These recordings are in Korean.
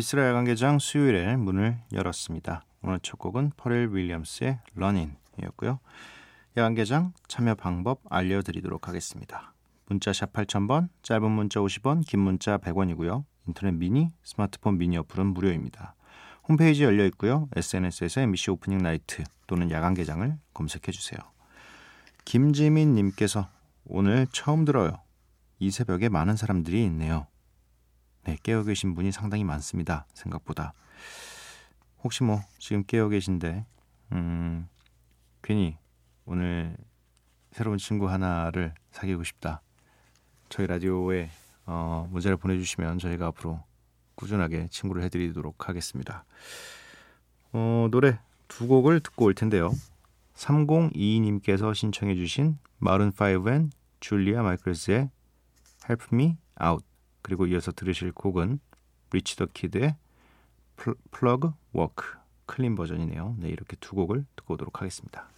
미스라 야간개장 수요일에 문을 열었습니다. 오늘 첫 곡은 퍼렐 윌리엄스의 런인이었고요. 야간개장 참여 방법 알려드리도록 하겠습니다. 문자 샵 8000번, 짧은 문자 50원, 긴 문자 100원이고요. 인터넷 미니, 스마트폰 미니 어플은 무료입니다. 홈페이지 열려 있고요. SNS에서 MBC 오프닝 나이트 또는 야간개장을 검색해 주세요. 김지민 님께서 오늘 처음 들어요. 이 새벽에 많은 사람들이 있네요. 네, 깨어 계신 분이 상당히 많습니다. 생각보다. 혹시 뭐 지금 깨어 계신데 음, 괜히 오늘 새로운 친구 하나를 사귀고 싶다. 저희 라디오에 어, 문자를 보내주시면 저희가 앞으로 꾸준하게 친구를 해드리도록 하겠습니다. 어, 노래 두 곡을 듣고 올 텐데요. 3022님께서 신청해 주신 마룬5 앤 줄리아 마이클스의 Help Me Out 그리고 이어서 들으실 곡은 리치 더 키드의 플러그 워크 클린 버전이네요. 네, 이렇게 두 곡을 듣고 오도록 하겠습니다.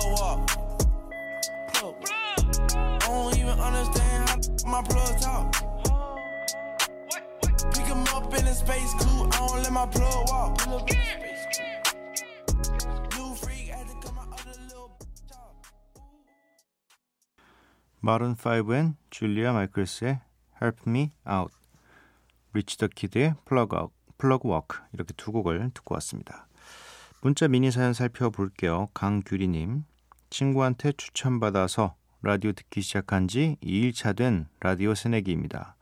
Plug up. Plug. I don't even understand how my plug talk. Pick him up in a space coupe. I don't let my plug walk. 마룬 5앤 줄리아 마이클스의 Help Me Out, 리치 더 키드의 플러그 아웃, 플러그 워크 이렇게 두 곡을 듣고 왔습니다. 문자 미니 사연 살펴볼게요. 강규리님 친구한테 추천받아서 라디오 듣기 시작한 지 2일차 된 라디오 새내기입니다.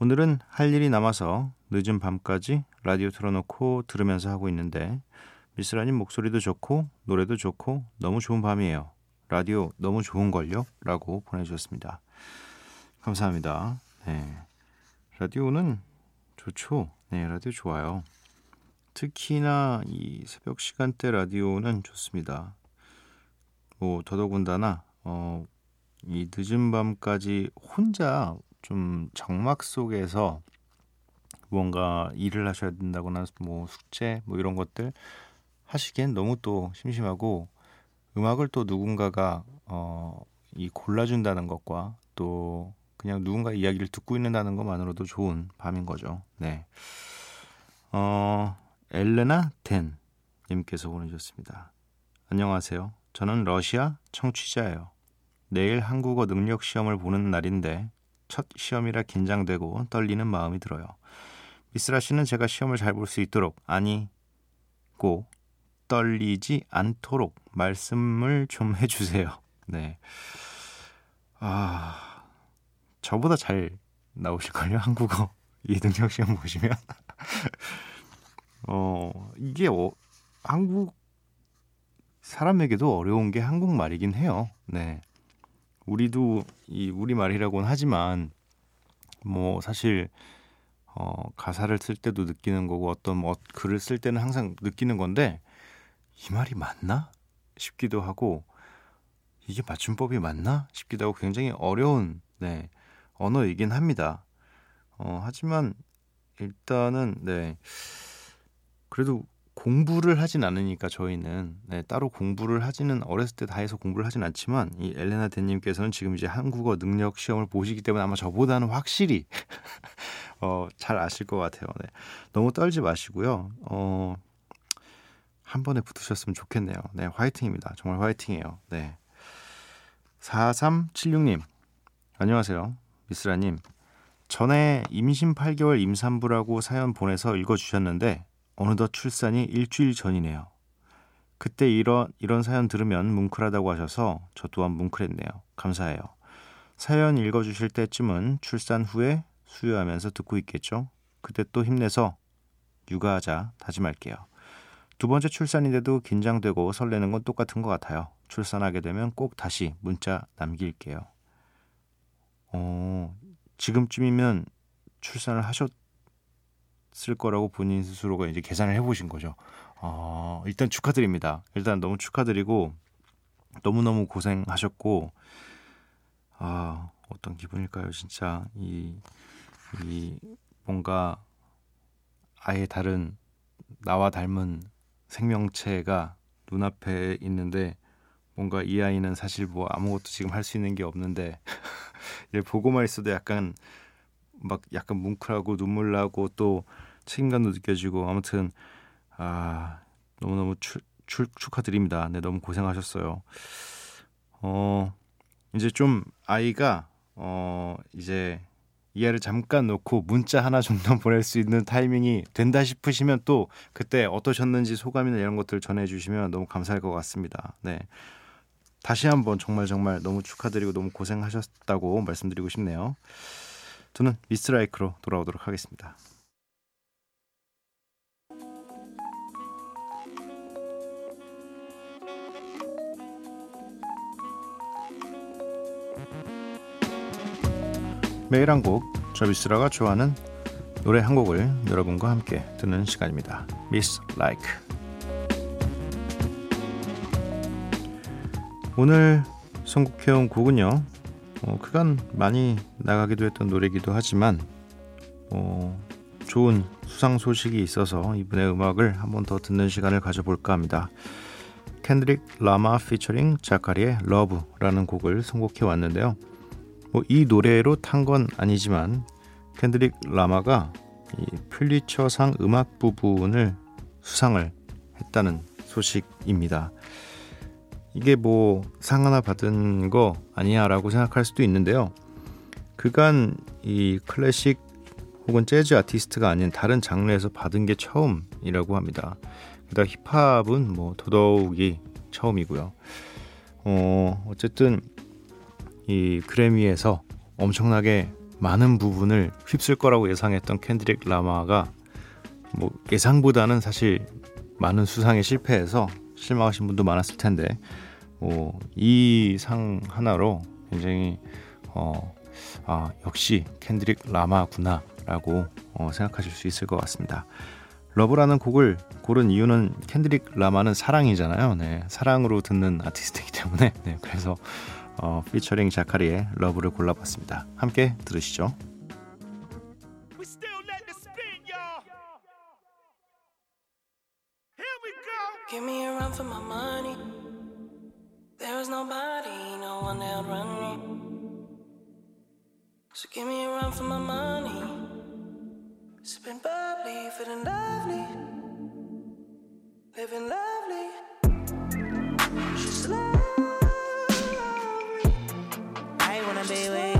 오늘은 할 일이 남아서 늦은 밤까지 라디오 틀어놓고 들으면서 하고 있는데 미스라님 목소리도 좋고 노래도 좋고 너무 좋은 밤이에요. 라디오 너무 좋은걸요? 라고 보내주셨습니다. 감사합니다. 네. 라디오는 좋죠. 네, 라디오 좋아요. 특히나 이 새벽 시간대 라디오는 좋습니다. 뭐 더더군다나 어, 이 늦은 밤까지 혼자 좀 정막 속에서 뭔가 일을 하셔야 된다거나 뭐 숙제 뭐 이런 것들 하시기엔 너무 또 심심하고 음악을 또 누군가가 어, 이 골라준다는 것과 또 그냥 누군가 이야기를 듣고 있는다는 것만으로도 좋은 밤인 거죠. 네. 어, 엘레나 텐 님께서 보내주셨습니다. 안녕하세요. 저는 러시아 청취자예요. 내일 한국어 능력 시험을 보는 날인데 첫 시험이라 긴장되고 떨리는 마음이 들어요. 미스라 씨는 제가 시험을 잘 볼 수 있도록 아니 고 떨리지 않도록 말씀을 좀 해주세요. 네. 아, 저보다 잘 나오실걸요, 한국어. 이 능력 시험 보시면. 어, 이게 어, 한국 사람에게도 어려운 게 한국말이긴 해요. 네. 우리도 이 우리말이라고는 하지만 뭐 사실 어, 가사를 쓸 때도 느끼는 거고 어떤 뭐 글을 쓸 때는 항상 느끼는 건데 이 말이 맞나 싶기도 하고 이게 맞춤법이 맞나 싶기도 하고 굉장히 어려운 네, 언어이긴 합니다. 어, 하지만 일단은 네. 그래도 공부를 하진 않으니까 저희는 네, 따로 공부를 하지는 어렸을 때 다 해서 공부를 하진 않지만 이 엘레나 대님께서는 지금 이제 한국어 능력 시험을 보시기 때문에 아마 저보다는 확실히 어, 잘 아실 것 같아요. 네. 너무 떨지 마시고요. 어, 한 번에 붙으셨으면 좋겠네요. 네, 화이팅입니다. 정말 화이팅이에요. 네. 4376님, 안녕하세요. 미스라님, 전에 임신 8개월 임산부라고 사연 보내서 읽어주셨는데, 어느덧 출산이 일주일 전이네요. 그때 이런, 이런 사연 들으면 뭉클하다고 하셔서 저 또한 뭉클했네요. 감사해요. 사연 읽어 주실 때쯤은 출산 후에 수유하면서 듣고 있겠죠? 그때 또 힘내서 육아하자 다짐할게요. 두 번째 출산인데도 긴장되고 설레는 건 똑같은 것 같아요. 출산하게 되면 꼭 다시 문자 남길게요. 어, 지금쯤이면 출산을 하셨 을 거라고 본인 스스로가 이제 계산을 해보신 거죠. 어, 일단 축하드립니다. 일단 너무 축하드리고 너무너무 고생하셨고 아, 어떤 기분일까요? 진짜 이, 이 뭔가 아예 다른 나와 닮은 생명체가 눈앞에 있는데 뭔가 이 아이는 사실 뭐 아무것도 지금 할 수 있는 게 없는데 얘 보고만 있어도 약간 막 약간 뭉클하고 눈물 나고 또 책임감도 느껴지고 아무튼 아 너무너무 추, 추, 축하드립니다. 네 너무 고생하셨어요. 어 이제 좀 아이가 어 이제 이 아이를 잠깐 놓고 문자 하나 정도 보낼 수 있는 타이밍이 된다 싶으시면 또 그때 어떠셨는지 소감이나 이런 것들 전해주시면 너무 감사할 것 같습니다. 네. 다시 한번 정말 정말 너무 축하드리고 너무 고생하셨다고 말씀드리고 싶네요. 저는 미스라이크로 돌아오도록 하겠습니다. 매일 한 곡, 저 미스라가 좋아하는 노래 한 곡을 여러분과 함께 듣는 시간입니다. 미스 라이크. 오늘 선곡해온 곡은요. 어, 그간 많이 나가기도 했던 노래기도 하지만 어, 좋은 수상 소식이 있어서 이분의 음악을 한번 더 듣는 시간을 가져볼까 합니다. 캔드릭 라마 피처링 자카리의 러브라는 곡을 선곡해 왔는데요. 뭐 이 노래로 탄 건 아니지만 캔드릭 라마가 이 플리처상 음악 부분을 수상을 했다는 소식입니다. 이게 뭐 상 하나 받은 거 아니야라고 생각할 수도 있는데요. 그간 이 클래식 혹은 재즈 아티스트가 아닌 다른 장르에서 받은 게 처음이라고 합니다. 게다가 힙합은 뭐 더더욱이 처음이고요. 어, 어쨌든 이 그래미에서 엄청나게 많은 부분을 휩쓸 거라고 예상했던 캔드릭 라마가 뭐 예상보다는 사실 많은 수상에 실패해서 실망하신 분도 많았을 텐데 뭐 이 상 하나로 굉장히 어, 아, 역시 캔드릭 라마구나라고 어, 생각하실 수 있을 것 같습니다. 러브라는 곡을 고른 이유는 캔드릭 라마는 사랑이잖아요. 네, 사랑으로 듣는 아티스트이기 때문에 네, 그래서 어, 피처링 자카리의 러브를 골라봤습니다. 함께 들으시죠. was nobody, no one that'd run me. So give me a run for my money. Sipping bubbly, feeling lovely. Living lovely. She's lovely. I wanna be with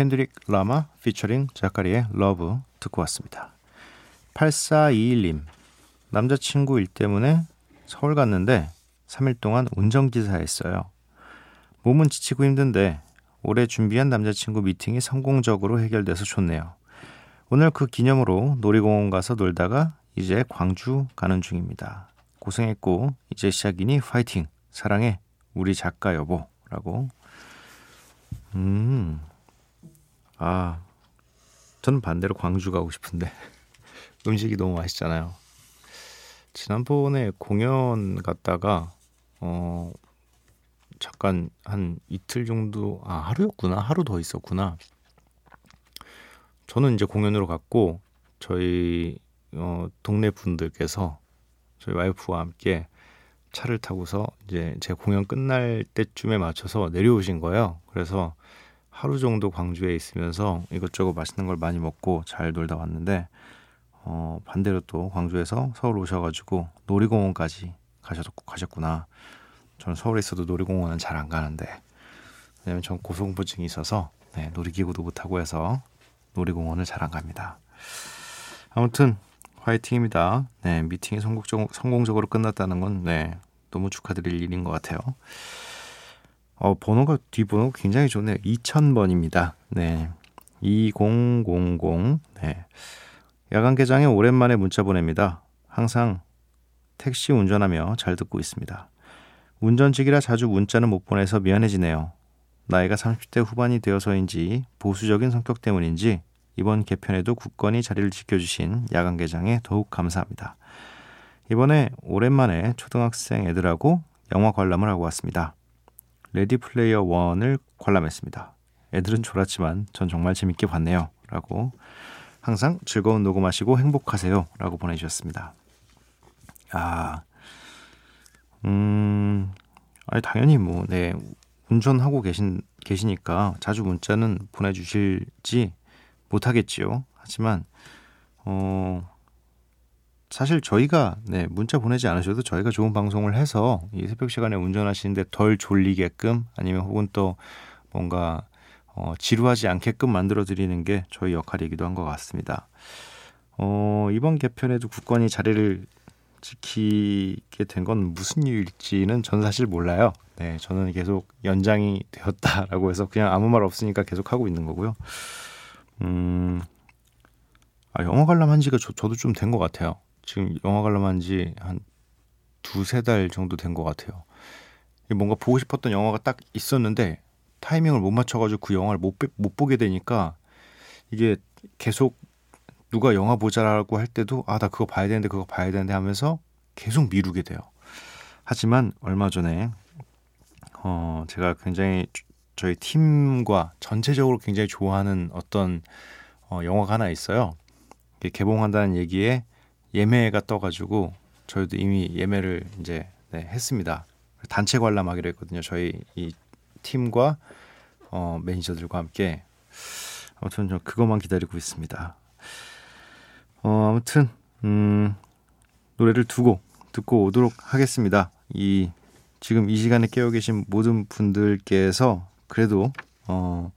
캔드릭 라마 피처링 자카리의 러브 듣고 왔습니다. 8421님 남자친구 일 때문에 서울 갔는데 3일 동안 운전기사 했어요. 몸은 지치고 힘든데 올해 준비한 남자친구 미팅이 성공적으로 해결돼서 좋네요. 오늘 그 기념으로 놀이공원 가서 놀다가 이제 광주 가는 중입니다. 고생했고 이제 시작이니 파이팅 사랑해 우리 작가 여보라고 음 아, 저는 반대로 광주 가고 싶은데 음식이 너무 맛있잖아요. 지난번에 공연 갔다가 어 잠깐 한 이틀 정도 아 하루였구나 하루 더 있었구나. 저는 이제 공연으로 갔고 저희 어 동네 분들께서 저희 와이프와 함께 차를 타고서 이제 제 공연 끝날 때쯤에 맞춰서 내려오신 거예요. 그래서 하루 정도 광주에 있으면서 이것저것 맛있는 걸 많이 먹고 잘 놀다 왔는데 어 반대로 또 광주에서 서울 오셔가지고 놀이공원까지 가셨, 가셨구나. 저는 서울에 있어도 놀이공원은 잘 안 가는데 왜냐면 전 고소공포증이 있어서 네, 놀이기구도 못 타고 해서 놀이공원을 잘 안 갑니다. 아무튼 화이팅입니다. 네, 미팅이 성공적, 성공적으로 끝났다는 건 네, 너무 축하드릴 일인 것 같아요. 어, 번호가 뒷번호 굉장히 좋네요. 2000번입니다. 네. 2000. 네. 야간 개장에 오랜만에 문자 보냅니다. 항상 택시 운전하며 잘 듣고 있습니다. 운전직이라 자주 문자는 못 보내서 미안해지네요. 나이가 30대 후반이 되어서인지 보수적인 성격 때문인지 이번 개편에도 굳건히 자리를 지켜주신 야간 개장에 더욱 감사합니다. 이번에 오랜만에 초등학생 애들하고 영화 관람을 하고 왔습니다. 레디 플레이어 1을 관람했습니다. 애들은 졸았지만 전 정말 재밌게 봤네요. 라고 항상 즐거운 녹음하시고 행복하세요. 라고 보내주셨습니다. 아, 음, 아니, 당연히 뭐, 네, 운전하고 계신, 계시니까 자주 문자는 보내주실지 못하겠지요. 하지만, 어, 사실 저희가, 네, 문자 보내지 않으셔도 저희가 좋은 방송을 해서 이 새벽 시간에 운전하시는데 덜 졸리게끔 아니면 혹은 또 뭔가, 어, 지루하지 않게끔 만들어 드리는 게 저희 역할이기도 한 것 같습니다. 어, 이번 개편에도 국권이 자리를 지키게 된 건 무슨 이유일지는 저는 사실 몰라요. 네, 저는 계속 연장이 되었다라고 해서 그냥 아무 말 없으니까 계속 하고 있는 거고요. 음, 아, 영화 관람한 지가 저, 저도 좀 된 것 같아요. 지금 영화 관람 한 지 한 두세 달 정도 된 것 같아요. 뭔가 보고 싶었던 영화가 딱 있었는데 타이밍을 못 맞춰가지고 그 영화를 못, 못 보게 되니까 이게 계속 누가 영화 보자라고 할 때도 아 나 그거 봐야 되는데 그거 봐야 되는데 하면서 계속 미루게 돼요. 하지만 얼마 전에 어 제가 굉장히 저희 팀과 전체적으로 굉장히 좋아하는 어떤 어 영화가 하나 있어요. 개봉한다는 얘기에 예매가 떠가지고 저희도 이미 예매를 이제 네, 했습니다. 단체 관람하기로 했거든요. 저희 이 팀과 어, 매니저들과 함께 아무튼 저 그것만 기다리고 있습니다. 어, 아무튼 음, 노래를 두 곡 듣고 오도록 하겠습니다. 이 지금 이 시간에 깨어 계신 모든 분들께서 그래도 어,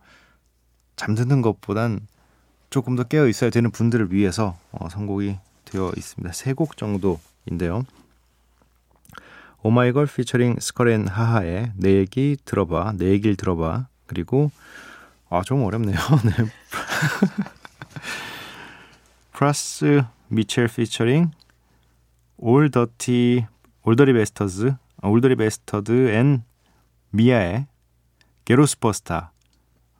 잠드는 것보단 조금 더 깨어 있어야 되는 분들을 위해서 어, 선곡이 되어 있습니다. 세 곡 정도인데요. 오마이걸 피처링 스컬앤 하하의 내 얘기 들어봐, 내 얘기를 들어봐. 그리고 아 좀 어렵네요. 네. 프라스 미첼 피처링 올 더티 올더리 베스터즈 올더리 베스터드 앤 미아의 게로스퍼스타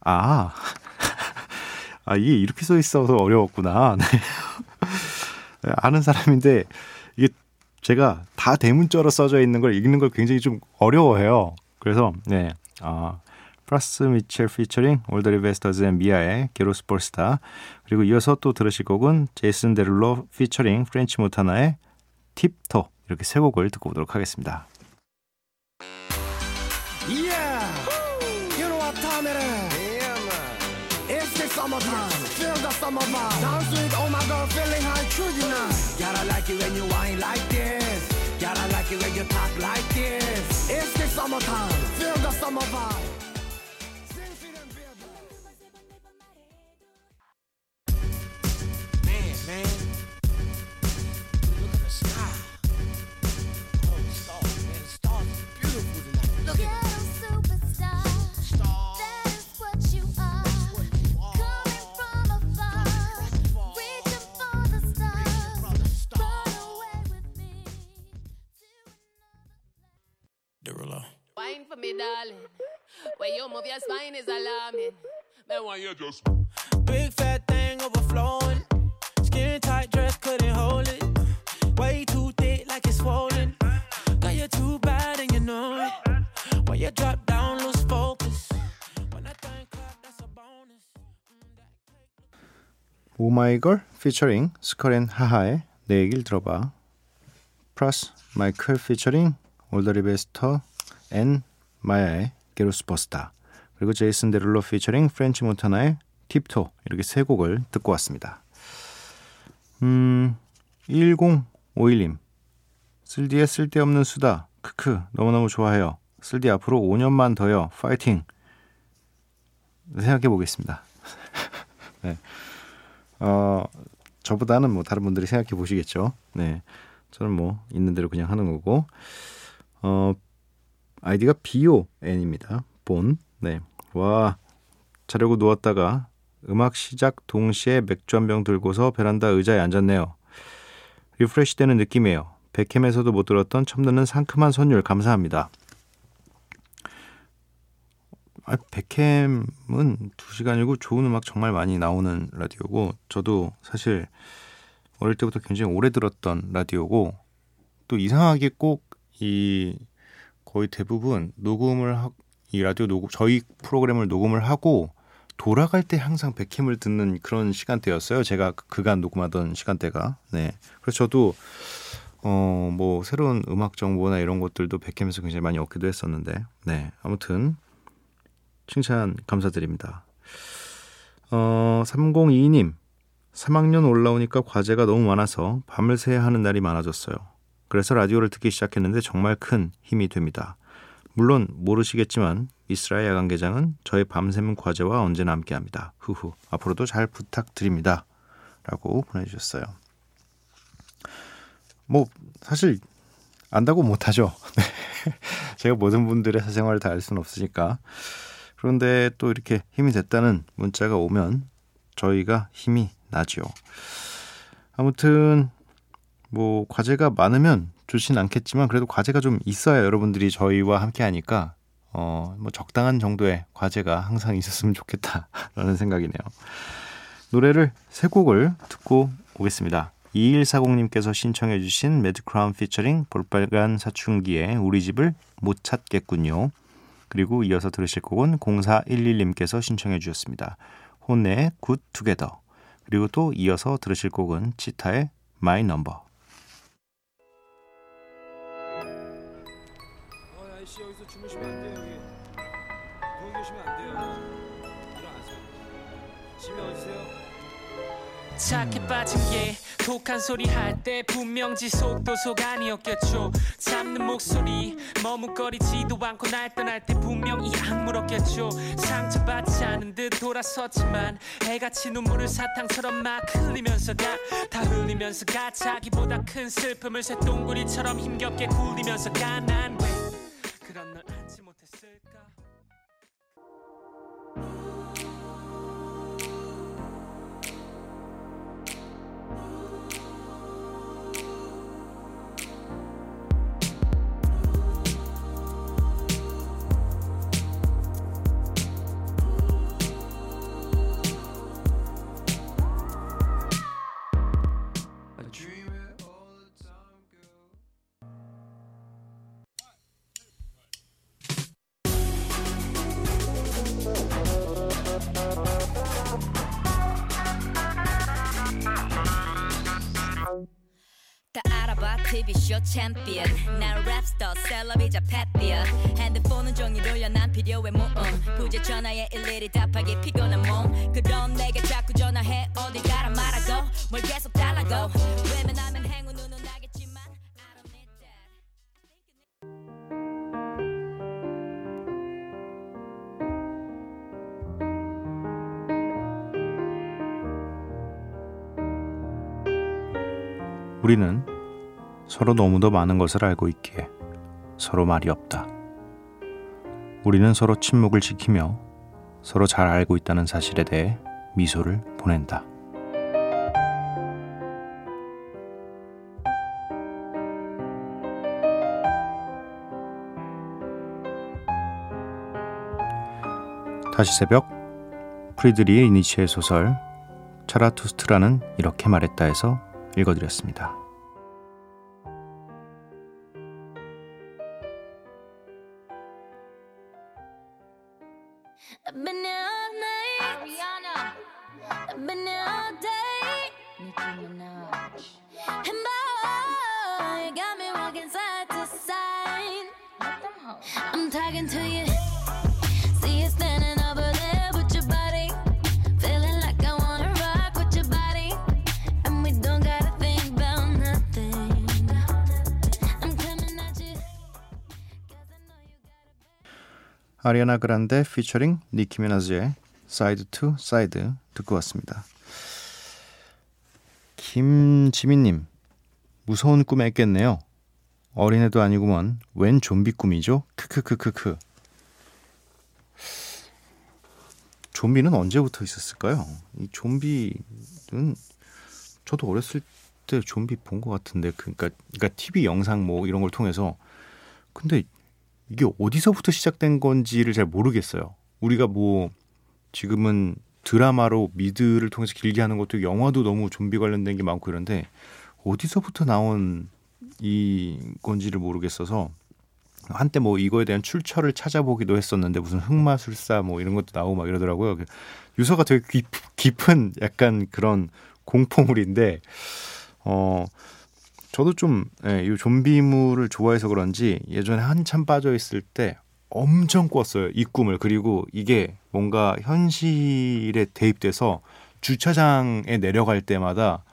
아, 아 이게 이렇게 써 있어서 어려웠구나 네. 아는 사람인데 이게 제가 다 대문자로 써져 있는 걸 읽는 걸 굉장히 좀 어려워해요. 그래서 네 아, 프라스 미첼 피처링 올더리 베스터즈 앤 미아의 게로스퍼스타 그리고 이어서 또 들으실 곡은 제이슨 데룰로 피처링 프렌치 모타나의 팁토 이렇게 세 곡을 듣고 오도록 하겠습니다. Yeah, like it when you whine like this. Gotta like it when you talk like this. It's the summertime. Feel the summer vibe. you move your spine is alarming. Man, why you just big fat thing overflowing? Skin tight dress couldn't hold it. Way too thick like it's swollen. you too bad and you know it. When you drop down, lose focus. When I that's a bonus. 내 들어봐 게로스 버스타 그리고 제이슨 데룰로 피처링 프렌치 모타나의 팁토 이렇게 세 곡을 듣고 왔습니다. 음 1051님 쓸디의 쓸데없는 수다 크크 너무너무 좋아해요. 쓸디 앞으로 5년만 더요. 파이팅. 생각해 보겠습니다. 네. 어, 저보다는 뭐 다른 분들이 생각해 보시겠죠. 네. 저는 뭐 있는 대로 그냥 하는 거고. 어, 아이디가 BON입니다. 본. 네. 와. 자려고 누웠다가 음악 시작 동시에 맥주 한 병 들고서 베란다 의자에 앉았네요. 리프레시 되는 느낌이에요. 백캠에서도 못 들었던 듣는 상큼한 선율 감사합니다. 아, 백캠은 2시간이고 좋은 음악 정말 많이 나오는 라디오고 저도 사실 어릴 때부터 굉장히 오래 들었던 라디오고 또 이상하게 꼭 이 거의 대부분 녹음을 하, 이 라디오 녹음 저희 프로그램을 녹음을 하고 돌아갈 때 항상 백캠을 듣는 그런 시간대였어요. 제가 그- 그간 녹음하던 시간대가. 네. 그래서 저도 어, 뭐 새로운 음악 정보나 이런 것들도 백캠에서 굉장히 많이 얻기도 했었는데. 네. 아무튼 칭찬 감사드립니다. 어, 3022님. 3학년 올라오니까 과제가 너무 많아서 밤을 새야 하는 날이 많아졌어요. 그래서 라디오를 듣기 시작했는데 정말 큰 힘이 됩니다. 물론 모르시겠지만 이스라엘 야간개장은 저의 밤샘은 과제와 언제나 함께합니다. 후후 앞으로도 잘 부탁드립니다. 라고 보내주셨어요. 뭐 사실 안다고 못하죠. 제가 모든 분들의 사생활을 다 알 수는 없으니까. 그런데 또 이렇게 힘이 됐다는 문자가 오면 저희가 힘이 나죠. 아무튼 뭐 과제가 많으면 좋진 않겠지만 그래도 과제가 좀 있어야 여러분들이 저희와 함께 하니까 어 뭐 적당한 정도의 과제가 항상 있었으면 좋겠다라는 생각이네요. 노래를 세 곡을 듣고 오겠습니다. 2140님께서 신청해 주신 매드크라운 피처링 볼빨간 사춘기의 우리 집을 못 찾겠군요. 그리고 이어서 들으실 곡은 0411님께서 신청해 주셨습니다. 혼내의 굿 투게더. 그리고 또 이어서 들으실 곡은 치타의 마이 넘버. 착해 빠진 게 독한 소리 할 때 분명 지속도속 아니었겠죠. 잡는 목소리 머뭇거리지도 않고 날 떠날 때 분명 이 악물었겠죠. 상처받지 않은 듯 돌아섰지만 애같이 눈물을 사탕처럼 막 흘리면서 가다 흘리면서 가 자기보다 큰 슬픔을 쇳동그리처럼 힘겹게 굴리면서 가난 TV쇼 챔피언 난 랩스터 셀럽이자 팻비어 핸드폰은 종이 돌려 난 필요해 모음 부재 전화에 일일이 답하기 피곤한 몸. 그럼 내게 자꾸 전화해 어딜 가라 말하고 뭘 계속 달라고. 외면하면 행운 눈은 나겠지만 I don't need that. 우리는 서로 너무도 많은 것을 알고 있기에 서로 말이 없다. 우리는 서로 침묵을 지키며 서로 잘 알고 있다는 사실에 대해 미소를 보낸다. 다시 새벽 프리드리의 니치의 소설 차라투스트라는 이렇게 말했다 해서 읽어드렸습니다. I've been here all night. Ariana. I've been here all day. Nicki Minaj. And boy, you got me walking side to side. I'm talking to you. 아리아나 그란데 피처링 니키 미나즈의 사이드 투 사이드 듣고 왔습니다. 김지민님 무서운 꿈에 깼네요. 어린애도 아니구먼 웬 좀비 꿈이죠? 크크크크크 좀비는 언제부터 있었을까요? 이 좀비는 저도 어렸을 때 좀비 본 것 같은데 그러니까 그러니까 TV 영상 뭐 이런 걸 통해서 근데 이게 어디서부터 시작된 건지를 잘 모르겠어요. 우리가 뭐 지금은 드라마로 미드를 통해서 길게 하는 것도 영화도 너무 좀비 관련된 게 많고 이런데 어디서부터 나온 이 건지를 모르겠어서 한때 뭐 이거에 대한 출처를 찾아보기도 했었는데 무슨 흑마술사 뭐 이런 것도 나오고 막 이러더라고요. 유서가 되게 깊, 깊은 약간 그런 공포물인데 어 저도 좀 예, 이 좀비물을 좋아해서 그런지 예전에 한참 빠져 있을 때 엄청 꿨어요 이 꿈을 그리고 이게 뭔가 현실에 대입돼서 주차장에 내려갈 때마다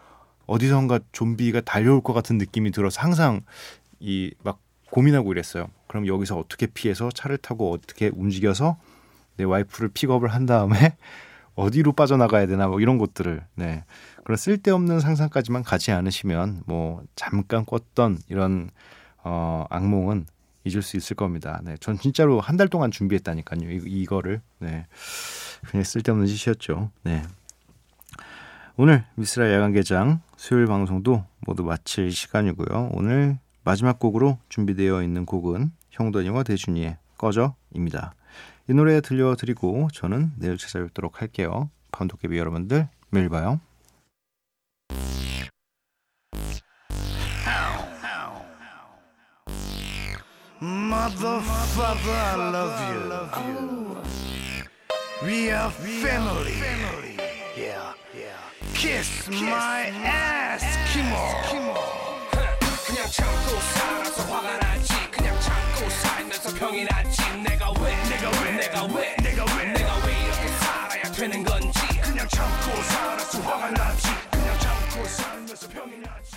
어디선가 좀비가 달려올 것 같은 느낌이 들어서 항상 이 막 고민하고 이랬어요. 그럼 여기서 어떻게 피해서 차를 타고 어떻게 움직여서 내 와이프를 픽업을 한 다음에 어디로 빠져나가야 되나 뭐 이런 것들을 네 그런 쓸데없는 상상까지만 가지 않으시면 뭐 잠깐 꿨던 이런 어 악몽은 잊을 수 있을 겁니다. 네, 전 진짜로 한 달 동안 준비했다니까요. 이, 이거를 네 그냥 쓸데없는 짓이었죠. 네. 오늘 미스라 야간 개장 수요일 방송도 모두 마칠 시간이고요. 오늘 마지막 곡으로 준비되어 있는 곡은 형돈이와 대준이의 꺼져입니다. 이 노래 들려드리고 저는 내일 찾아뵙도록 할게요. 밤도깨비 여러분들 매일 봐요. Mother, father, I love you. We are family. Yeah, yeah. Kiss my ass, Kimo. 그냥 참고 살아서 화가 나지 살면서 병이 났지 내가 왜 내가 왜 내가 왜 내가 왜 내가 왜 이렇게 살아야 되는 건지 그냥 참고 살아서 화가 났지 그냥 참고 살면서 병이 났지